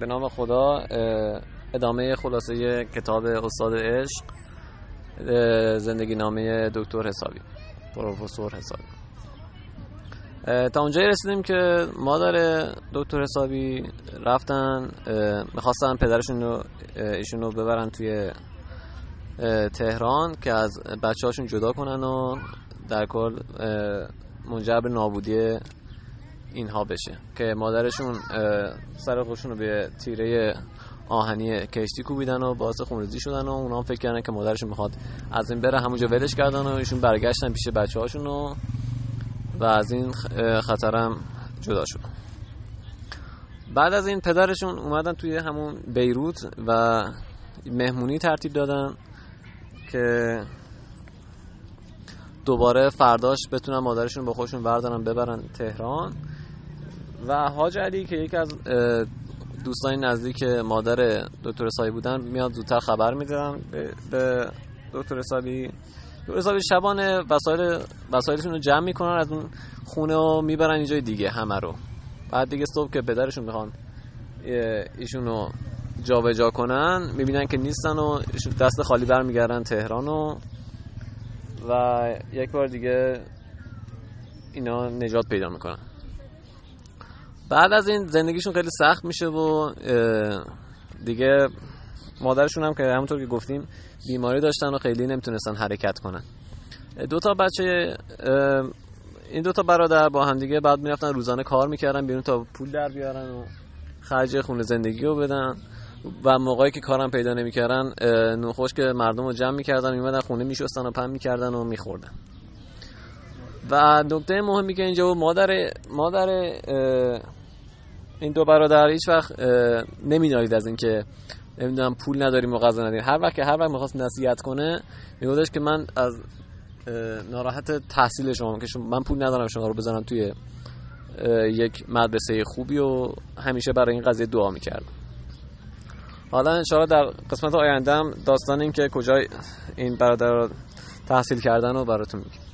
به نام خدا ادامه خلاصه کتاب استاد عشق زندگی نامه دکتر حسابی پروفسور حسابی. تا اونجایی رسیدیم که مادر دکتر حسابی رفتن می‌خواستن پدرشون رو ایشون رو ببرن توی تهران که از بچه هاشون جدا کنن و در کل منجر به نابودی اینها بشه. که مادرشون سر خودشون رو به تیره آهنی کشتی کوبیدن و باعث خونریزی شدن و اونا فکر کردن که مادرشون می‌خواد از این بره همونجا ولش کردن و ایشون برگشتن پیش بچه هاشون و, و از این خطرم جدا شد. بعد از این پدرشون اومدن توی همون بیروت و مهمونی ترتیب دادن که دوباره فرداش بتونن مادرشون با خودشون بردارن ببرن تهران. و حاج علی که یکی از دوستان نزدیک مادر دکتر سایی بودن میاد زودتر خبر میدارن به دکتر حسابی دکتر حسابی شبانه وسایل وسایلشون رو جمع می‌کنن از اون خونه و می‌برن اینجای دیگه همه رو. بعد دیگه صبح که پدرشون می‌خوان ایشون رو جابجا کنن می‌بینن که نیستن و دست خالی برمیگردن تهران و و یک بار دیگه اینا نجات پیدا می‌کنن. بعد از این زندگیشون خیلی سخت میشه و دیگه مادرشون هم که همونطور که گفتیم بیماری داشتن و خیلی نمی‌تونستن حرکت کنن. دو تا بچه این دو تا برادر با هم دیگه بعد می‌رفتن روزانه کار می‌کردن بیرون تا پول در بیارن و خرج خونه زندگی رو بدن. و موقعی که کارم پیدا نمی‌کردن نوخوش که مردم رو جمع می‌کردن میمدن خونه میشستن و پن می‌کردن و میخوردن. و نکته مهمی که اینجا مادر مادر این دو برادر هیچ وقت نمینالید از اینکه نمی‌دونم پول نداریم و غذا نداریم. هر وقت که هر وقت می‌خواست نصیحت کنه میگفتش که من از ناراحت تحصیل شما که من پول ندارم شما رو بزنم توی یک مدرسه خوبی و همیشه برای این قضیه دعا می‌کردم. حالا انشاءالله در قسمت آینده هم داستان این که کجای این برادر رو تحصیل کردن و براتون میگم.